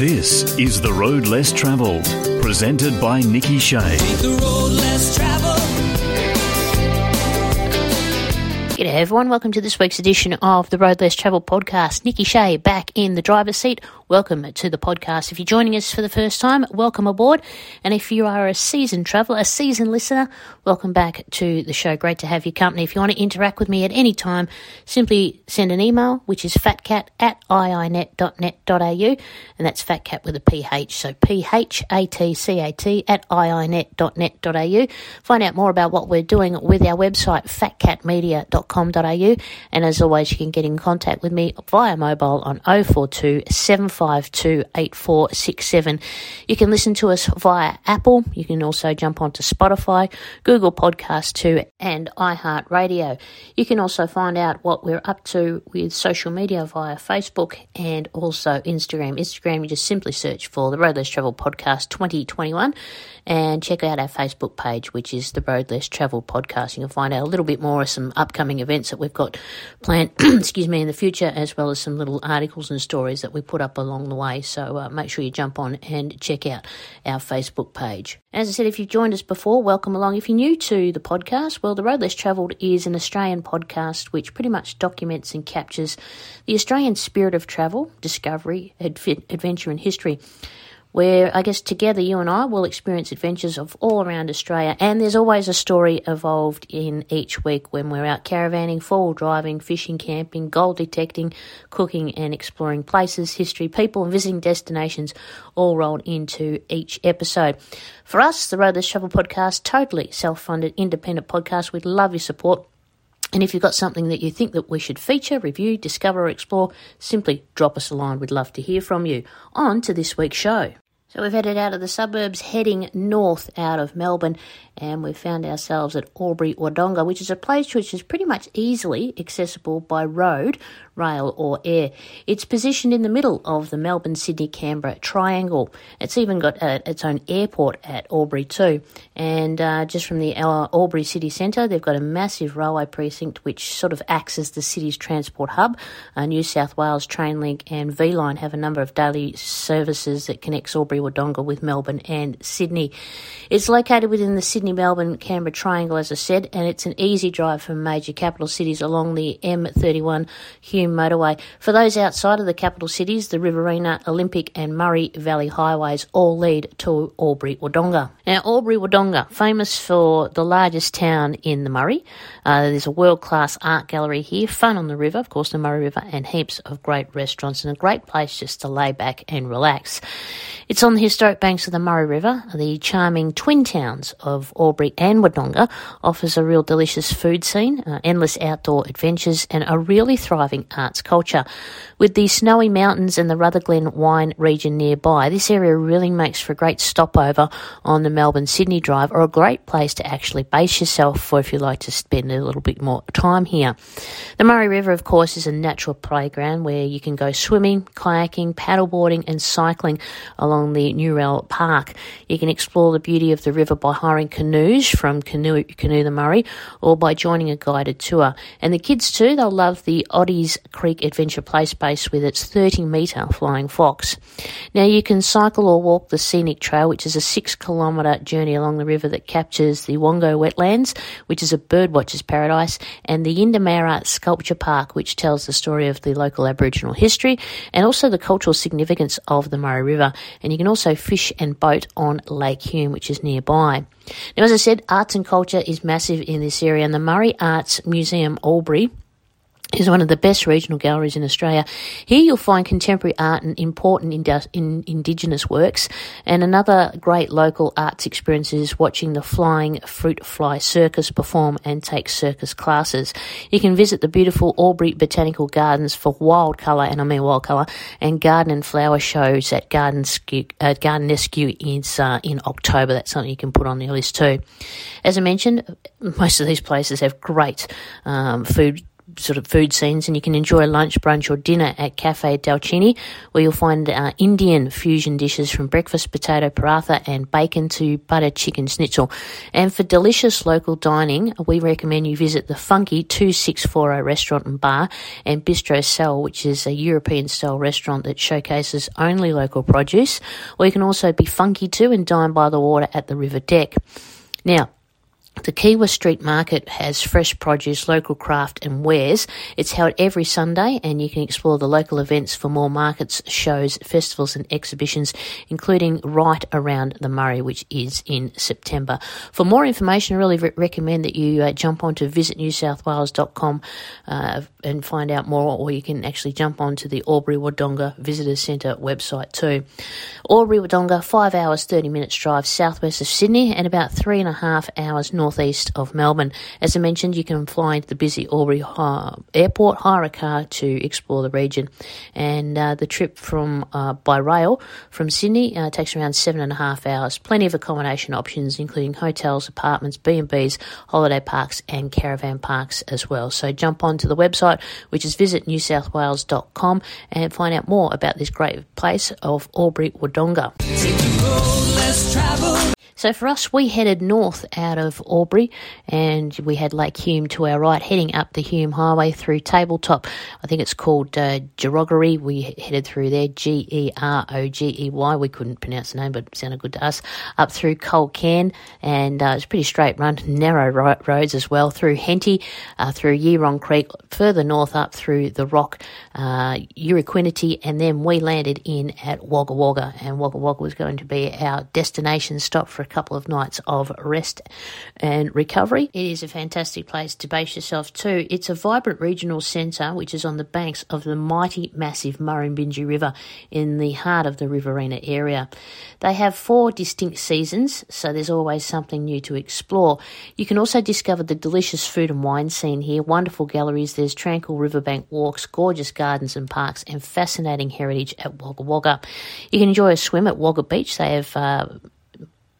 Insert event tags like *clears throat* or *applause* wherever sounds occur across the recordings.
This is The Road Less Travelled, presented by Nikki Shea. The road less traveled. G'day everyone, welcome to this week's edition of the Road Less Travel podcast. Nikki Shea back in the driver's seat. Welcome to the podcast. If you're joining us for the first time, welcome aboard. And if you are a seasoned traveller, a seasoned listener, welcome back to the show. Great to have your company. If you want to interact with me at any time, simply send an email, which is fatcat at iinet.net.au, and that's fatcat with a PH, so P-H-A-T-C-A-T at iinet.net.au. Find out more about what we're doing with our website, fatcatmedia.com.au, and as always, you can get in contact with me via mobile on 042 752 8467. You can listen to us via Apple. You can also jump onto Spotify, Google Podcast 2, and iHeartRadio. You can also find out what we're up to with social media via Facebook and also Instagram. Instagram, you just simply search for the Road Less Travel Podcast 2021 and check out our Facebook page, which is the Road Less Travel Podcast. You can find out a little bit more of some upcoming events that we've got planned, *clears throat* excuse me, in the future, as well as some little articles and stories that we put up along the way. So uh, make sure you jump on and check out our Facebook page. As I said, if you've joined us before, welcome along. If you're new to the podcast, well, The Road Less Travelled is an Australian podcast which pretty much documents and captures the Australian spirit of travel, discovery, adv- adventure, and history where I guess together you and I will experience adventures of all around Australia. And there's always a story evolved in each week when we're out caravanning, four driving, fishing, camping, gold detecting, cooking, and exploring places, history, people, and visiting destinations all rolled into each episode. For us, the Road Less Travel podcast, totally self-funded, independent podcast. We'd love your support. And if you've got something that you think that we should feature, review, discover, or explore, simply drop us a line. We'd love to hear from you. On to this week's show. So we've headed out of the suburbs, heading north out of Melbourne, and we've found ourselves at Albury Wodonga, which is a place which is pretty much easily accessible by road, rail, or air. It's positioned in the middle of the Melbourne Sydney Canberra triangle. It's even got uh, its own airport at Albury too. And uh, just from the uh, Albury city centre, they've got a massive railway precinct which sort of acts as the city's transport hub. Uh, New South Wales Trainlink and V Line have a number of daily services that connects Albury Wodonga with Melbourne and Sydney. It's located within the Sydney Melbourne Canberra Triangle, as I said, and it's an easy drive from major capital cities along the M31 Hume Motorway. For those outside of the capital cities, the Riverina, Olympic, and Murray Valley highways all lead to Albury Wodonga. Now, Albury Wodonga, famous for the largest town in the Murray. Uh, there's a world class art gallery here, fun on the river, of course, the Murray River, and heaps of great restaurants, and a great place just to lay back and relax. It's on the historic banks of the Murray River. The charming twin towns of Albury and Wodonga offers a real delicious food scene, uh, endless outdoor adventures, and a really thriving arts culture. With the snowy mountains and the Rutherglen wine region nearby, this area really makes for a great stopover on the Melbourne Sydney Drive or a great place to actually base yourself for if you like to spend a little bit more time here. The Murray River, of course, is a natural playground where you can go swimming, kayaking, paddleboarding, and cycling along the Noreuil Park. You can explore the beauty of the river by hiring canoes from Canoe, Canoe the Murray or by joining a guided tour. And the kids too, they'll love the Oddies Creek Adventure Play Space with its 30 metre flying fox. Now you can cycle or walk the scenic trail, which is a six kilometre journey along the river that captures the Wonga wetlands, which is a birdwatcher's paradise, and the Yindyamarra Sculpture Park, which tells the story of the local Aboriginal history and also the cultural significance of the Murray River. And you can also fish and boat on Lake Hume, which is nearby. Now, as I said, arts and culture is massive in this area, and the Murray Arts Museum Albury is one of the best regional galleries in Australia. Here you'll find contemporary art and important in Indigenous works. And another great local arts experience is watching the Flying Fruit Fly Circus perform and take circus classes. You can visit the beautiful Albury Botanical Gardens for wild colour, and I mean wild colour, and garden and flower shows at Gardenesque, uh, garden is, uh, in October. That's something you can put on your list too. As I mentioned, most of these places have great um, food sort of food scenes, and you can enjoy lunch, brunch, or dinner at Cafe Dalcini, where you'll find uh, Indian fusion dishes from breakfast potato paratha and bacon to butter chicken schnitzel. And for delicious local dining, we recommend you visit the Funky 2640 restaurant and bar and Bistro Cell, which is a European style restaurant that showcases only local produce. Or you can also be funky too and dine by the water at the river deck. Now, the Kiewa Street Market has fresh produce, local craft and wares. It's held every Sunday and you can explore the local events for more markets, shows, festivals and exhibitions, including Write Around the Murray, which is in September. For more information, I really re- recommend that you uh, jump onto visitnewsouthwales.com uh, and find out more, or you can actually jump on to the Albury Wodonga Visitor Centre website too. Albury Wodonga, 5 hours 30 minutes drive southwest of Sydney and about three and a half hours northeast of Melbourne. As I mentioned, you can fly into the busy Albury Airport, hire a car to explore the region, and uh, the trip from uh, by rail from Sydney uh, takes around seven and a half hours. Plenty of accommodation options, including hotels, apartments, B and B's, holiday parks, and caravan parks as well. So jump onto the website, which is visitnewsouthwales.com, and find out more about this great place of Albury Wodonga. So for us, we headed north out of Albury and we had Lake Hume to our right, heading up the Hume Highway through Tabletop. I think it's called uh, We headed through there, G E R O G E Y. We couldn't pronounce the name, but it sounded good to us. Up through Culcairn and uh, it's pretty straight run, narrow ro- roads as well, through Henty, uh, through Yerong Creek, further north up through the Rock, uh, Uranquinty, and then we landed in at Wagga Wagga. And Wagga Wagga was going to be our destination stop for couple of nights of rest and recovery. It is a fantastic place to base yourself to. It's a vibrant regional centre which is on the banks of the mighty, massive Murrumbidgee River in the heart of the Riverina area. They have four distinct seasons, so there's always something new to explore. You can also discover the delicious food and wine scene here, wonderful galleries, there's tranquil riverbank walks, gorgeous gardens and parks, and fascinating heritage at Wagga Wagga. You can enjoy a swim at Wagga Beach. They have uh,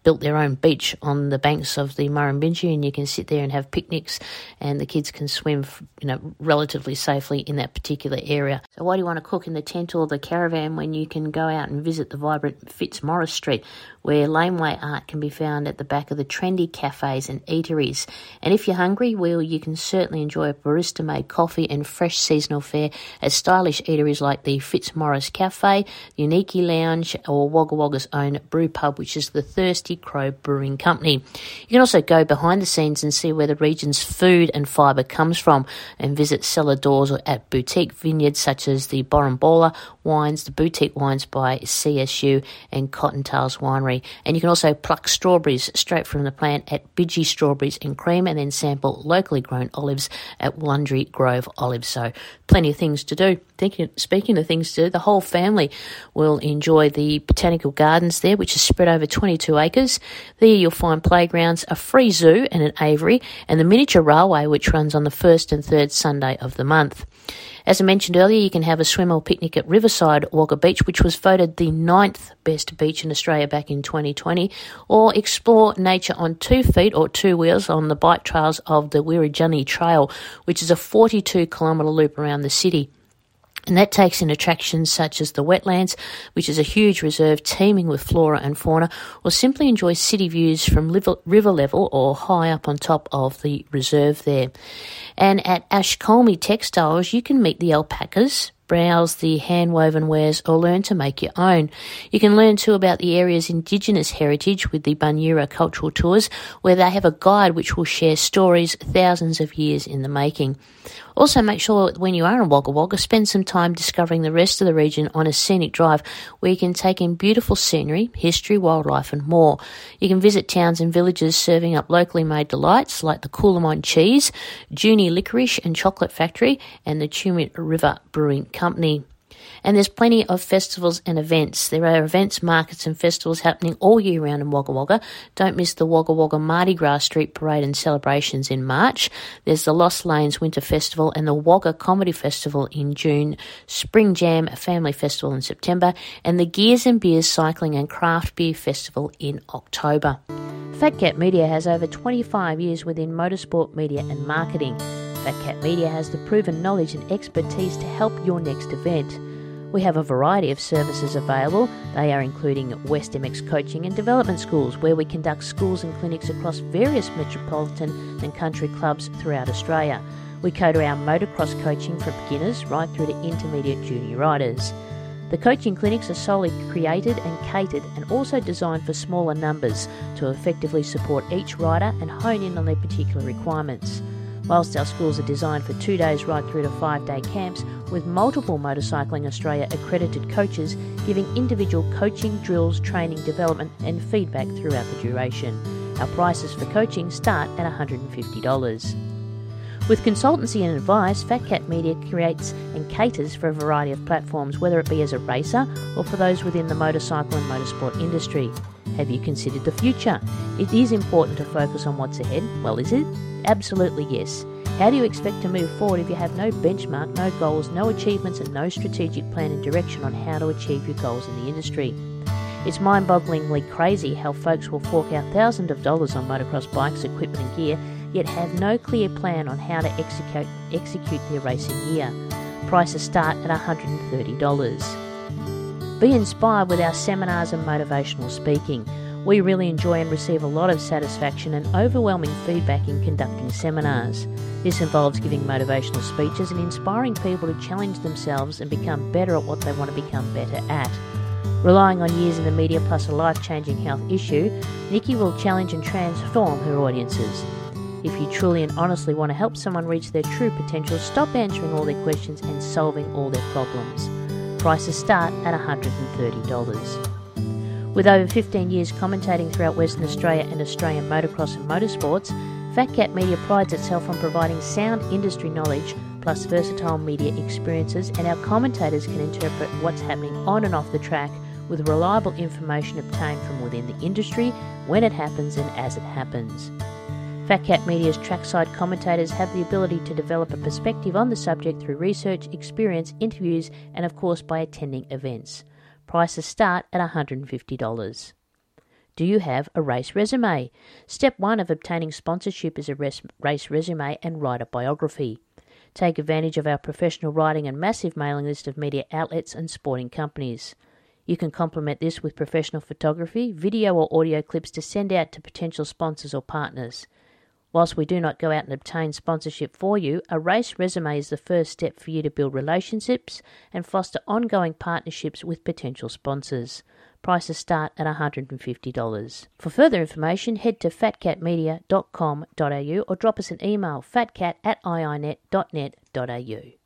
built their own beach on the banks of the Murrumbidgee, and you can sit there and have picnics, and the kids can swim, you know, relatively safely in that particular area. So why do you want to cook in the tent or the caravan when you can go out and visit the vibrant Fitzmaurice Street, where laneway art can be found at the back of the trendy cafes and eateries. And if you're hungry, well, you can certainly enjoy a barista made coffee and fresh seasonal fare at stylish eateries like the Fitzmaurice Cafe, Uniki Lounge, or Wagga Wagga's own brew pub, which is the Thirsty Crow Brewing Company. You can also go behind the scenes and see where the region's food and fibre comes from and visit cellar doors or at boutique vineyards such as the Borambola Wines, the boutique wines by CSU and Cottontails Winery. And you can also pluck strawberries straight from the plant at Bidgie Strawberries and Cream and then sample locally grown olives at Wollundry Grove Olives. So plenty of things to do. Thinking, speaking of things to do, the whole family will enjoy the botanical gardens there, which is spread over 22 acres. There you'll find playgrounds, a free zoo and an aviary, and the miniature railway, which runs on the first and third Sunday of the month. As I mentioned earlier, you can have a swim or picnic at Riverside Wagga Beach, which was voted the ninth best beach in Australia back in 2020, or explore nature on two feet or two wheels on the bike trails of the Wiradjuri Trail, which is a 42 kilometre loop around the city. And that takes in attractions such as the wetlands, which is a huge reserve teeming with flora and fauna, or simply enjoy city views from river level or high up on top of the reserve there. And at Ashcolme Textiles, you can meet the alpacas, browse the hand-woven wares or learn to make your own. You can learn too about the area's indigenous heritage with the Bunyura cultural tours where they have a guide which will share stories thousands of years in the making. Also, make sure when you are in Wagga Wagga, spend some time discovering the rest of the region on a scenic drive where you can take in beautiful scenery, history, wildlife, and more. You can visit towns and villages serving up locally made delights like the Coolamon cheese, Junee licorice and chocolate factory, and the Tumut River Brewing Company. And there's plenty of festivals and events. There are events, markets, and festivals happening all year round in Wagga Wagga. Don't miss the Wagga Wagga Mardi Gras Street Parade and celebrations in March. There's the Lost Lanes Winter Festival and the Wagga Comedy Festival in June, Spring Jam Family Festival in September, and the Gears and Beers Cycling and Craft Beer Festival in October. Fat Cat Media has over 25 years within motorsport media and marketing. Fat Cat Media has the proven knowledge and expertise to help your next event. We have a variety of services available. They are including West MX coaching and development schools, where we conduct schools and clinics across various metropolitan and country clubs throughout Australia. We cater our motocross coaching for beginners right through to intermediate junior riders. The coaching clinics are solely created and catered and also designed for smaller numbers to effectively support each rider and hone in on their particular requirements. Whilst our schools are designed for two days right through to five day camps with multiple Motorcycling Australia accredited coaches giving individual coaching, drills, training, development, and feedback throughout the duration. Our prices for coaching start at $150. With consultancy and advice, Fat Cat Media creates and caters for a variety of platforms, whether it be as a racer or for those within the motorcycle and motorsport industry. Have you considered the future? It is important to focus on what's ahead. Well, is it? Absolutely yes. How do you expect to move forward if you have no benchmark, no goals, no achievements, and no strategic plan and direction on how to achieve your goals in the industry? It's mind bogglingly crazy how folks will fork out thousands of dollars on motocross bikes, equipment, and gear, yet have no clear plan on how to execute, execute their racing gear. Prices start at $130. Be inspired with our seminars and motivational speaking. We really enjoy and receive a lot of satisfaction and overwhelming feedback in conducting seminars. This involves giving motivational speeches and inspiring people to challenge themselves and become better at what they want to become better at. Relying on years in the media plus a life changing health issue, Nikki will challenge and transform her audiences. If you truly and honestly want to help someone reach their true potential, stop answering all their questions and solving all their problems. Prices start at $130. With over 15 years commentating throughout Western Australia and Australian motocross and motorsports, Fat Cat Media prides itself on providing sound industry knowledge plus versatile media experiences, and our commentators can interpret what's happening on and off the track with reliable information obtained from within the industry when it happens and as it happens. Fat Cat Media's trackside commentators have the ability to develop a perspective on the subject through research, experience, interviews, and of course by attending events. Prices start at $150. Do you have a race resume? Step 1 of obtaining sponsorship is a res- race resume and rider biography. Take advantage of our professional writing and massive mailing list of media outlets and sporting companies. You can complement this with professional photography, video or audio clips to send out to potential sponsors or partners. Whilst we do not go out and obtain sponsorship for you, a race resume is the first step for you to build relationships and foster ongoing partnerships with potential sponsors. Prices start at $150. For further information, head to fatcatmedia.com.au or drop us an email fatcat at iinet.net.au.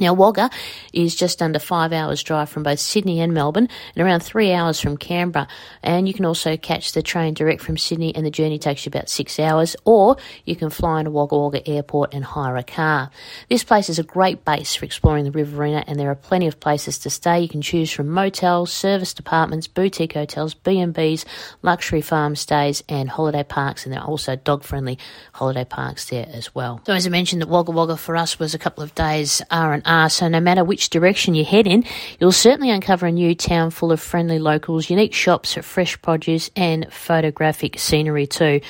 Now, Wagga is just under five hours' drive from both Sydney and Melbourne and around three hours from Canberra. And you can also catch the train direct from Sydney, and the journey takes you about six hours, or you can fly into Wagga Wagga Airport and hire a car. This place is a great base for exploring the Riverina, and there are plenty of places to stay. You can choose from motels, service departments, boutique hotels, B&Bs, luxury farm stays, and holiday parks, and there are also dog-friendly holiday parks there as well. So, as I mentioned, that Wagga Wagga for us was a couple of days R and R. So, no matter which direction you head in, you'll certainly uncover a new town full of friendly locals, unique shops, fresh produce, and photographic scenery too.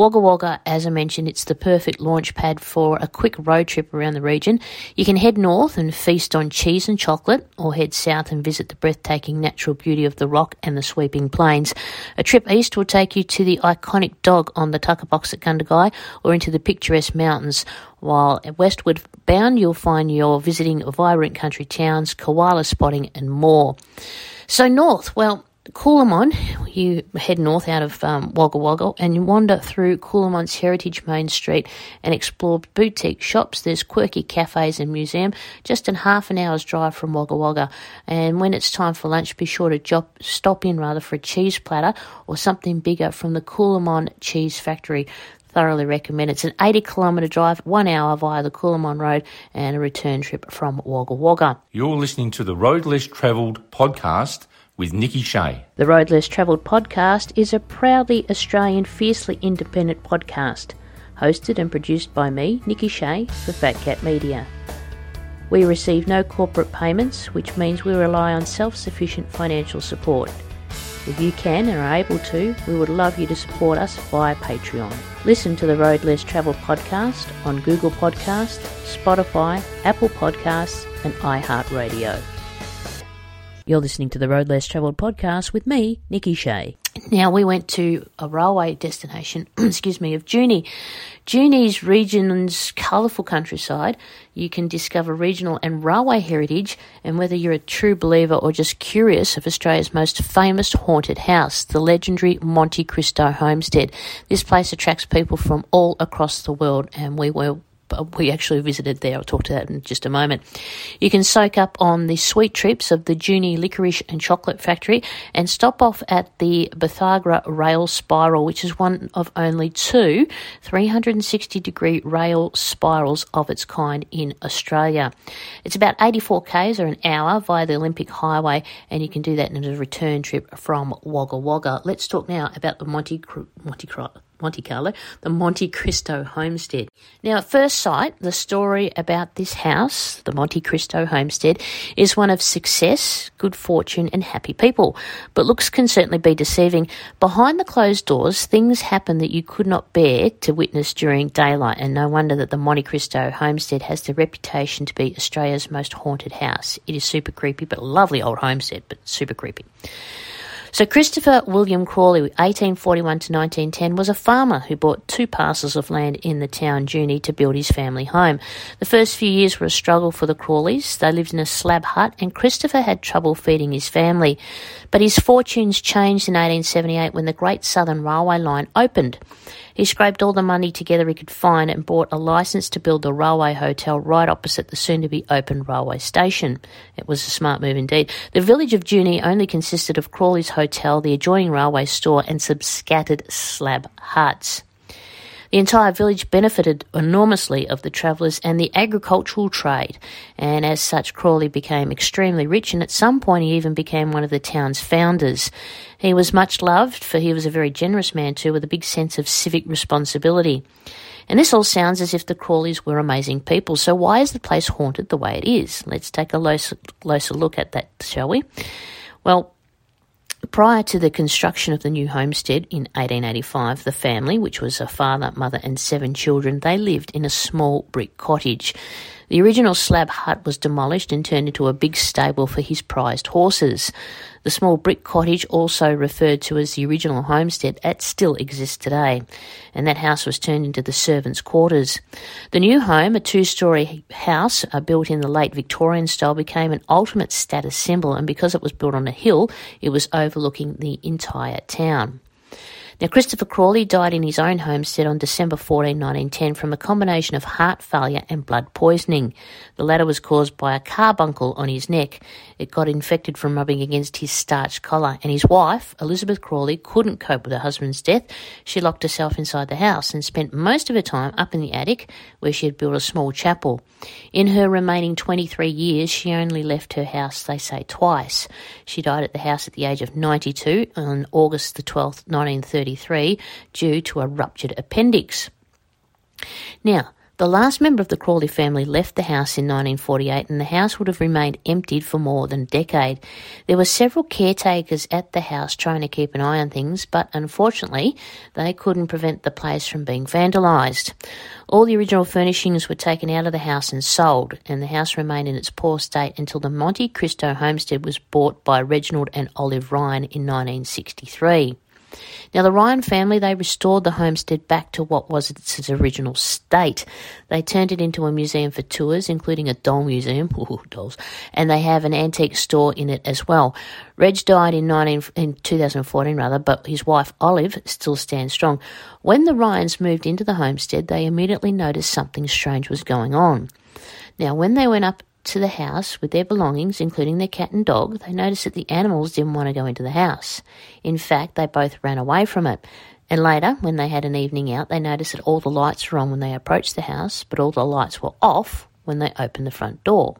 Wagga Wagga, as I mentioned, it's the perfect launch pad for a quick road trip around the region. You can head north and feast on cheese and chocolate, or head south and visit the breathtaking natural beauty of the rock and the sweeping plains. A trip east will take you to the iconic dog on the Tucker Box at Gundagai, or into the picturesque mountains. While westward bound, you'll find you're visiting vibrant country towns, koala spotting, and more. So north, well, Coolamon, you head north out of um, Wagga Wagga and you wander through Coolamon's Heritage Main Street and explore boutique shops. There's quirky cafes and museum just in half an hour's drive from Wagga Wagga. And when it's time for lunch, be sure to stop in rather for a cheese platter or something bigger from the Coolamon Cheese Factory thoroughly recommend. It's an 80 kilometre drive, one hour via the Coolamon Road, and a return trip from Wagga Wagga. You're listening to the Road Less Travelled podcast with Nikki Shea. The Road Less Travelled podcast is a proudly Australian, fiercely independent podcast, hosted and produced by me, Nikki Shea, for Fat Cat Media. We receive no corporate payments, which means we rely on self sufficient financial support. If you can and are able to, we would love you to support us via Patreon. Listen to the Road Less Travel podcast on Google Podcast, Spotify, Apple Podcasts, and iHeartRadio. You're listening to the Road Less Travelled podcast with me, Nikki Shea. Now, we went to a railway destination, *clears throat* excuse me, of Junee. Junee's region's colourful countryside, you can discover regional and railway heritage, and whether you're a true believer or just curious of Australia's most famous haunted house, the legendary Monte Cristo Homestead. This place attracts people from all across the world, and we were Uh, we actually visited there. I'll talk to that in just a moment. You can soak up on the sweet trips of the Junee Licorice and Chocolate Factory and stop off at the Bethungra Rail Spiral, which is one of only two 360 degree rail spirals of its kind in Australia. It's about 84 k's or an hour via the Olympic Highway, and you can do that in a return trip from Wagga Wagga. Let's talk now about the Monte Monte Monte Carlo, the Monte Cristo homestead. Now, at first sight, the story about this house, the Monte Cristo homestead, is one of success, good fortune, and happy people. But looks can certainly be deceiving. Behind the closed doors, things happen that you could not bear to witness during daylight, and no wonder that the Monte Cristo homestead has the reputation to be Australia's most haunted house. It is super creepy, but lovely old homestead, but super creepy. So Christopher William Crawley, 1841 to 1910, was a farmer who bought two parcels of land in the town Junee to build his family home. The first few years were a struggle for the Crawleys. They lived in a slab hut and Christopher had trouble feeding his family. But his fortunes changed in 1878 when the Great Southern Railway line opened. He scraped all the money together he could find and bought a license to build the railway hotel right opposite the soon to be opened railway station. It was a smart move indeed. The village of Junee only consisted of Crawley's Hotel, the adjoining railway store, and some scattered slab huts. The entire village benefited enormously of the travellers and the agricultural trade, and as such, Crawley became extremely rich, and at some point he even became one of the town's founders. He was much loved, for he was a very generous man too, with a big sense of civic responsibility. And this all sounds as if the Crawleys were amazing people. So why is the place haunted the way it is? Let's take a closer look at that, shall we? Well, Prior to the construction of the new homestead in 1885, the family, which was a father, mother, and seven children, they lived in a small brick cottage. The original slab hut was demolished and turned into a big stable for his prized horses. The small brick cottage, also referred to as the original homestead, that still exists today, and that house was turned into the servants' quarters. The new home, a two-story house uh, built in the late Victorian style, became an ultimate status symbol, and because it was built on a hill, it was overlooking the entire town. Now, Christopher Crawley died in his own homestead on December 14, 1910, from a combination of heart failure and blood poisoning. The latter was caused by a carbuncle on his neck. It got infected from rubbing against his starched collar, and his wife, Elizabeth Crawley, couldn't cope with her husband's death. She locked herself inside the house and spent most of her time up in the attic, where she had built a small chapel. In her remaining 23 years, she only left her house, they say, twice. She died at the house at the age of 92 on August the 12th, 1930 due to a ruptured appendix. Now, the last member of the Crawley family left the house in 1948 and the house would have remained emptied for more than a decade. There were several caretakers at the house trying to keep an eye on things, but unfortunately, they couldn't prevent the place from being vandalised. All the original furnishings were taken out of the house and sold, and the house remained in its poor state until the Monte Cristo homestead was bought by Reginald and Olive Ryan in 1963. Now, the Ryan family, they restored the homestead back to what was its original state. They turned it into a museum for tours, including a doll museum, *laughs* ooh, dolls, and they have an antique store in it as well. Reg died in, 19, in 2014, rather, but his wife Olive still stands strong. When the Ryans moved into the homestead, they immediately noticed something strange was going on. Now, when they went up to the house with their belongings, including their cat and dog, they noticed that the animals didn't want to go into the house. In fact, they both ran away from it. And later, when they had an evening out, they noticed that all the lights were on when they approached the house, but all the lights were off when they opened the front door.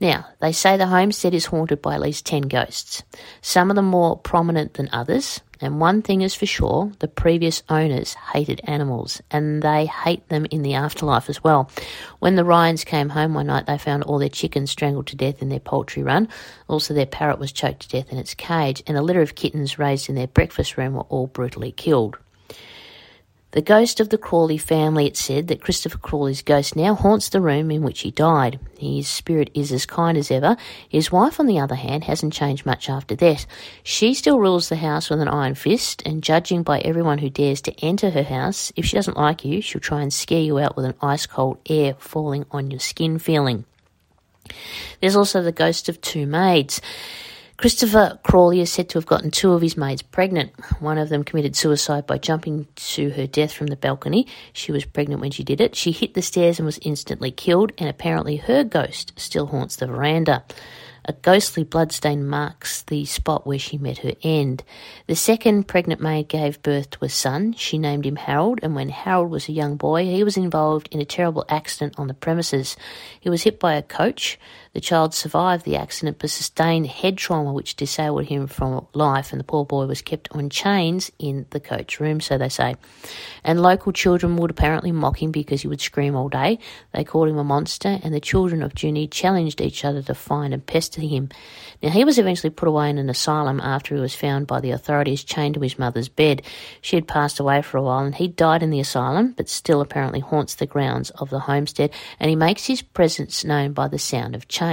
Now, they say the homestead is haunted by at least 10 ghosts, some of them more prominent than others. And one thing is for sure the previous owners hated animals, and they hate them in the afterlife as well. When the Ryans came home one night, they found all their chickens strangled to death in their poultry run. Also, their parrot was choked to death in its cage, and a litter of kittens raised in their breakfast room were all brutally killed. The ghost of the Crawley family, it said that Christopher Crawley's ghost now haunts the room in which he died. His spirit is as kind as ever. His wife, on the other hand, hasn't changed much after that. She still rules the house with an iron fist, and judging by everyone who dares to enter her house, if she doesn't like you, she'll try and scare you out with an ice cold air falling on your skin feeling. There's also the ghost of two maids. Christopher Crawley is said to have gotten two of his maids pregnant. One of them committed suicide by jumping to her death from the balcony. She was pregnant when she did it. She hit the stairs and was instantly killed, and apparently her ghost still haunts the veranda. A ghostly bloodstain marks the spot where she met her end. The second pregnant maid gave birth to a son. She named him Harold, and when Harold was a young boy, he was involved in a terrible accident on the premises. He was hit by a coach. The child survived the accident but sustained head trauma, which disabled him from life, and the poor boy was kept on chains in the coach room, so they say. And local children would apparently mock him because he would scream all day. They called him a monster, and the children of Junee challenged each other to find and pester him. Now, he was eventually put away in an asylum after he was found by the authorities chained to his mother's bed. She had passed away for a while, and he died in the asylum, but still apparently haunts the grounds of the homestead, and he makes his presence known by the sound of chains.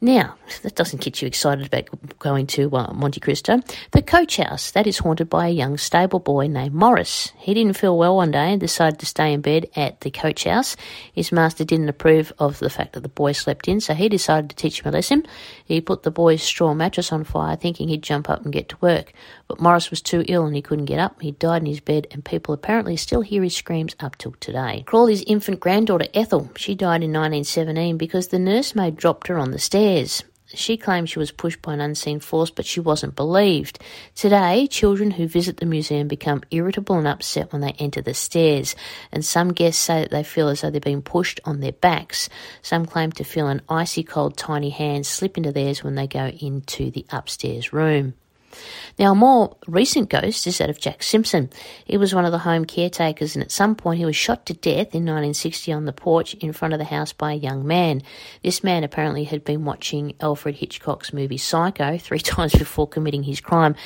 Now, that doesn't get you excited about going to uh, Monte Cristo. The coach house, that is haunted by a young stable boy named Morris. He didn't feel well one day and decided to stay in bed at the coach house. His master didn't approve of the fact that the boy slept in, so he decided to teach him a lesson. He put the boy's straw mattress on fire, thinking he'd jump up and get to work. But Morris was too ill and he couldn't get up. He died in his bed, and people apparently still hear his screams up till today. Crawley's infant granddaughter, Ethel, she died in 1917 because the nursemaid dropped her on the stairs. She claimed she was pushed by an unseen force, but she wasn't believed. Today, children who visit the museum become irritable and upset when they enter the stairs, and some guests say that they feel as though they're being pushed on their backs. Some claim to feel an icy cold tiny hand slip into theirs when they go into the upstairs room. Now, a more recent ghost is that of Jack Simpson. He was one of the home caretakers, and at some point he was shot to death in 1960 on the porch in front of the house by a young man. This man apparently had been watching Alfred Hitchcock's movie Psycho three *laughs* times before committing his crime,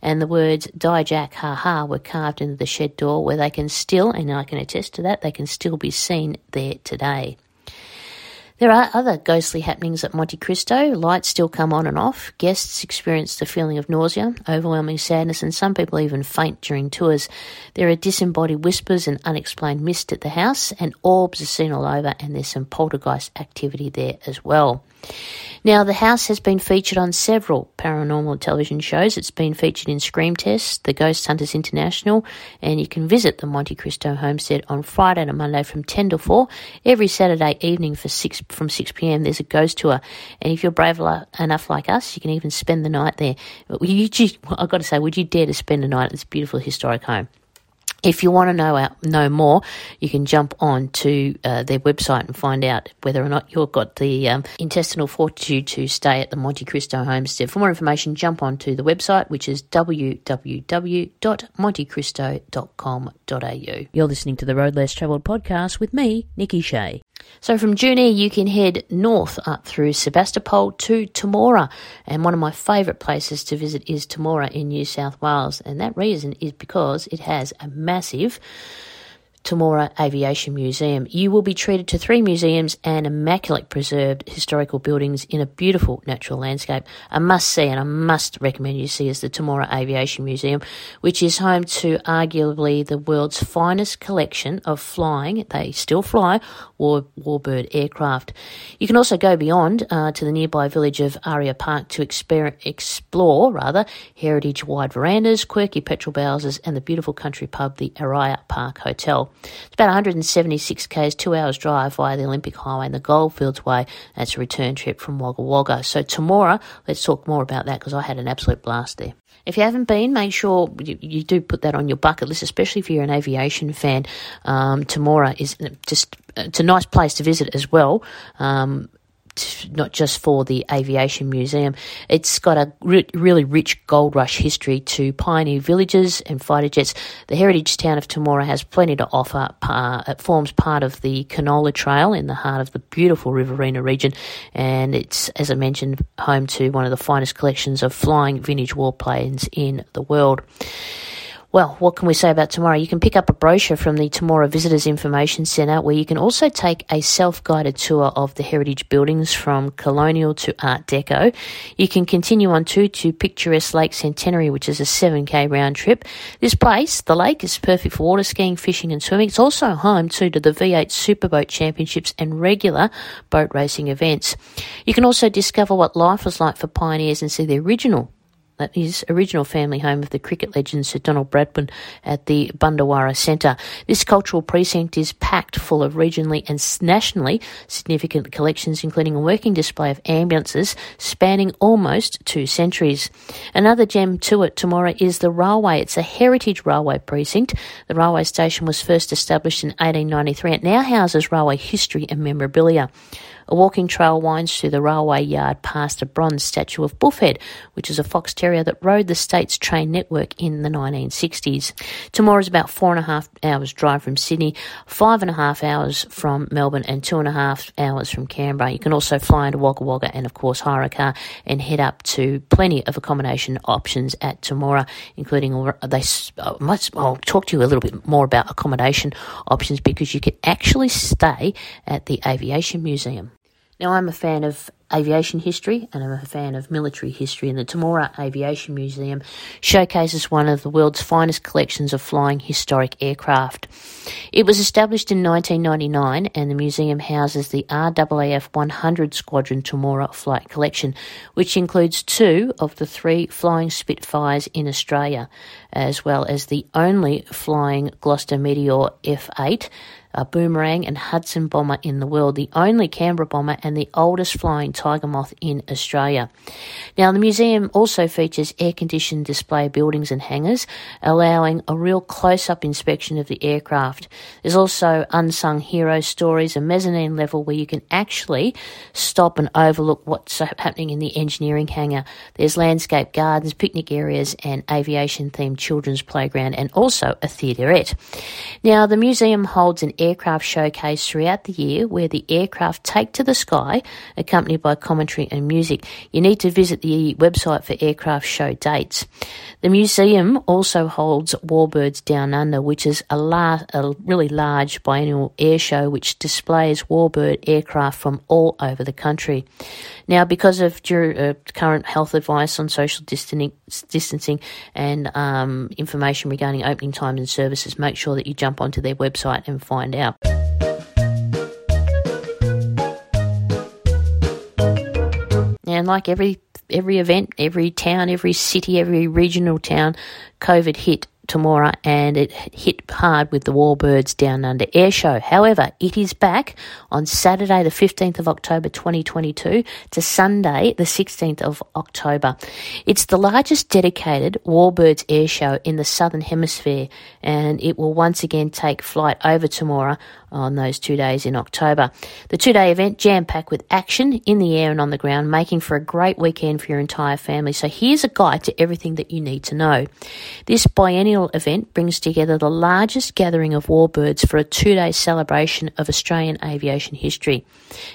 and the words Die Jack, ha ha were carved into the shed door where they can still, and I can attest to that, they can still be seen there today. There are other ghostly happenings at Monte Cristo. Lights still come on and off. Guests experience the feeling of nausea, overwhelming sadness, and some people even faint during tours. There are disembodied whispers and unexplained mist at the house, and orbs are seen all over, and there's some poltergeist activity there as well. Now, the house has been featured on several paranormal television shows. It's been featured in Scream Test, The Ghost Hunters International, and you can visit the Monte Cristo homestead on Friday to Monday from 10 to 4. Every Saturday evening for 6, from 6 p.m. there's a ghost tour. And if you're brave enough like us, you can even spend the night there. You, *laughs* I've got to say, would you dare to spend a night at this beautiful historic home? If you want to know out, know more, you can jump on to uh, their website and find out whether or not you've got the um, intestinal fortitude to stay at the Monte Cristo homestead. For more information, jump on to the website, which is www.montecristo.com.au. You're listening to the Road Less Travelled podcast with me, Nikki Shea. So from Junee, you can head north up through Sebastopol to Temora. And one of my favourite places to visit is Temora in New South Wales. And that reason is because it has a massive Temora Aviation Museum. You will be treated to three museums and immaculate preserved historical buildings in a beautiful natural landscape. A must see and I must recommend you see is the Temora Aviation Museum, which is home to arguably the world's finest collection of flying, they still fly, war, warbird aircraft. You can also go beyond uh, to the nearby village of Ariah Park to exper- explore rather heritage wide verandas, quirky petrol houses, and the beautiful country pub, the Ariah Park Hotel. It's about 176 k's, two hours drive via the Olympic Highway and the Goldfields Way. That's a return trip from Wagga Wagga. So Temora, let's talk more about that because I had an absolute blast there. If you haven't been, make sure you, you, do put that on your bucket list, especially if you're an aviation fan. Um, is just it's a nice place to visit as well. Um, not just for the Aviation Museum. It's got a re- really rich gold rush history to pioneer villages and fighter jets. The heritage town of Temora has plenty to offer. it forms part of the Canola Trail in the heart of the beautiful Riverina region, and it's, as I mentioned, home to one of the finest collections of flying vintage warplanes in the world. Well, what can we say about Temora? You can pick up a brochure from the Temora Visitors Information Centre where you can also take a self guided tour of the heritage buildings from colonial to Art Deco. You can continue on to, to picturesque Lake Centenary, which is a 7k round trip. This place, the lake, is perfect for water skiing, fishing, and swimming. It's also home too to the V8 Superboat Championships and regular boat racing events. You can also discover what life was like for pioneers and see the original his original family home of the cricket legend Sir Donald Bradman at the Bundawarrah Centre. This cultural precinct is packed full of regionally and nationally significant collections, including a working display of ambulances spanning almost two centuries. Another gem to it Temora is the railway. It's a heritage railway precinct. The railway station was first established in 1893. It now houses railway history and memorabilia. A walking trail winds through the railway yard past a bronze statue of Buffhead, which is a fox terrier that rode the state's train network in the 1960s. Temora is about four and a half hours drive from Sydney, five and a half hours from Melbourne, and two and a half hours from Canberra. You can also fly into Wagga Wagga and, of course, hire a car and head up to plenty of accommodation options at Temora, including they. Uh, I'll talk to you a little bit more about accommodation options because you can actually stay at the Aviation Museum. Now, I'm a fan of aviation history and I'm a fan of military history, and the Temora Aviation Museum showcases one of the world's finest collections of flying historic aircraft. It was established in 1999, and the museum houses the RAAF 100 Squadron Temora flight collection, which includes two of the three flying Spitfires in Australia, as well as the only flying Gloster Meteor F8 a boomerang and Hudson bomber in the world, the only Canberra bomber and the oldest flying Tiger Moth in Australia. Now, the museum also features air conditioned display buildings and hangars, allowing a real close up inspection of the aircraft. There's also unsung hero stories, a mezzanine level where you can actually stop and overlook what's happening in the engineering hangar. There's landscape gardens, picnic areas, and aviation themed children's playground, and also a theaterette. Now, the museum holds an aircraft showcase throughout the year where the aircraft take to the sky, accompanied by commentary and music. You need to visit the website for aircraft show dates. The museum also holds Warbirds Down Under, which is a, la- a really large biennial air show which displays warbird aircraft from all over the country. Now, because of uh, current health advice on social distancing, distancing and um, information regarding opening times and services, make sure that you jump onto their website and find out. And like every every event, every town, every city, every regional town, COVID hit Temora and it hit hard with the Warbirds Down Under Air Show. However, it is back on Saturday, the 15th of October 2022 to Sunday, the 16th of October. It's the largest dedicated Warbirds Air Show in the Southern Hemisphere and it will once again take flight over Temora on those two days in October. The two day event jam packed with action in the air and on the ground, making for a great weekend for your entire family. So here's a guide to everything that you need to know. This biennial event brings together the largest gathering of warbirds for a two day celebration of Australian aviation history.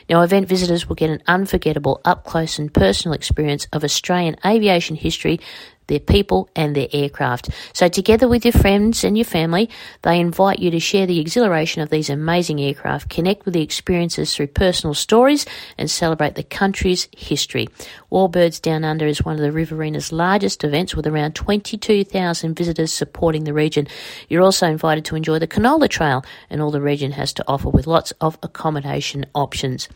Now, event visitors will get an unforgettable, up close and personal experience of Australian aviation history their people, and their aircraft. So, together with your friends and your family, they invite you to share the exhilaration of these amazing aircraft, connect with the experiences through personal stories, and celebrate the country's history. Warbirds Down Under is one of the Riverina's largest events with around 22,000 visitors supporting the region. You're also invited to enjoy the Canola Trail and all the region has to offer with lots of accommodation options.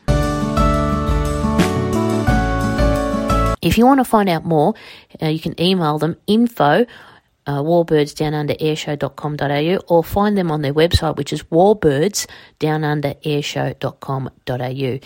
If you want to find out more, uh, you can email them info uh, warbirdsdownunderairshow.com.au or find them on their website, which is warbirdsdownunderairshow.com.au.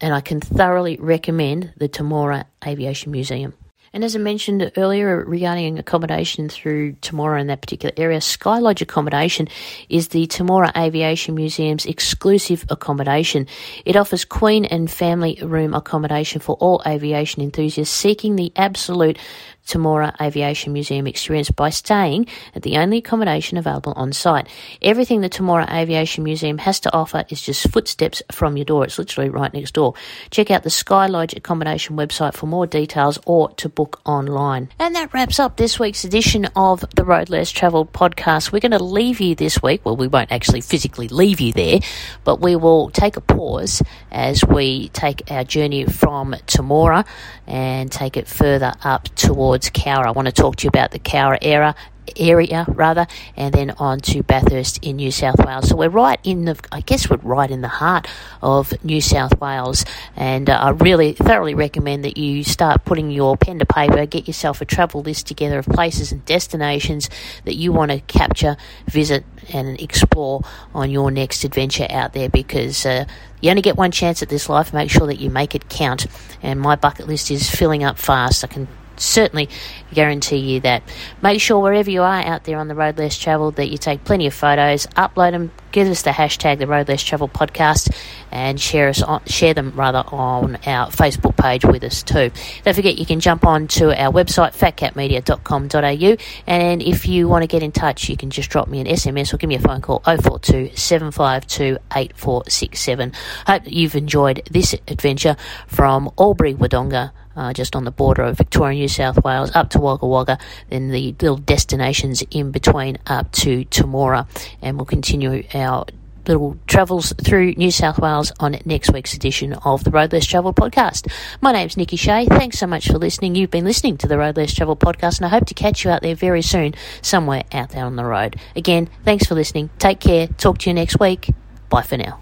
And I can thoroughly recommend the Temora Aviation Museum. And as I mentioned earlier regarding accommodation through Temora in that particular area, Sky Lodge accommodation is the Temora Aviation Museum's exclusive accommodation. It offers queen and family room accommodation for all aviation enthusiasts seeking the absolute Temora Aviation Museum experience by staying at the only accommodation available on site. Everything the Temora Aviation Museum has to offer is just footsteps from your door. It's literally right next door. Check out the Sky Lodge accommodation website for more details or to book online. And that wraps up this week's edition of the Road Less Travelled podcast. We're going to leave you this week. Well, we won't actually physically leave you there, but we will take a pause as we take our journey from Temora and take it further up towards Cowra. I want to talk to you about the Cowra era area rather and then on to Bathurst in New South Wales. So we're right in the I guess we're right in the heart of New South Wales. And uh, I really thoroughly recommend that you start putting your pen to paper get yourself a travel list together of places and destinations that you want to capture visit and explore on your next adventure out there because uh, you only get one chance at this life. Make sure that you make it count. And my bucket list is filling up fast. I can certainly guarantee you that. Make sure wherever you are out there on the road less travelled that you take plenty of photos, upload them, give us the hashtag the road less travel podcast, and share us on, share them rather on our Facebook page with us too. Don't forget you can jump on to our website fatcatmedia.com.au and if you want to get in touch you can just drop me an SMS or give me a phone call 042 752 8467. Hope you've enjoyed this adventure from Albury Wodonga uh, just on the border of Victoria, New South Wales, up to Wagga Wagga, then the little destinations in between up to Temora. and we'll continue our little travels through New South Wales on next week's edition of the Road Less Travel podcast. My name's Nikki Shea. Thanks so much for listening. You've been listening to the Road Less Travel podcast, and I hope to catch you out there very soon, somewhere out there on the road. Again, thanks for listening. Take care. Talk to you next week. Bye for now.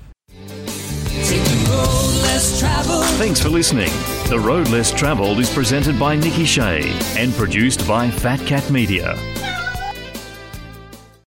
Thanks for listening. The Road Less Travelled is presented by Nikki Shea and produced by Fat Cat Media.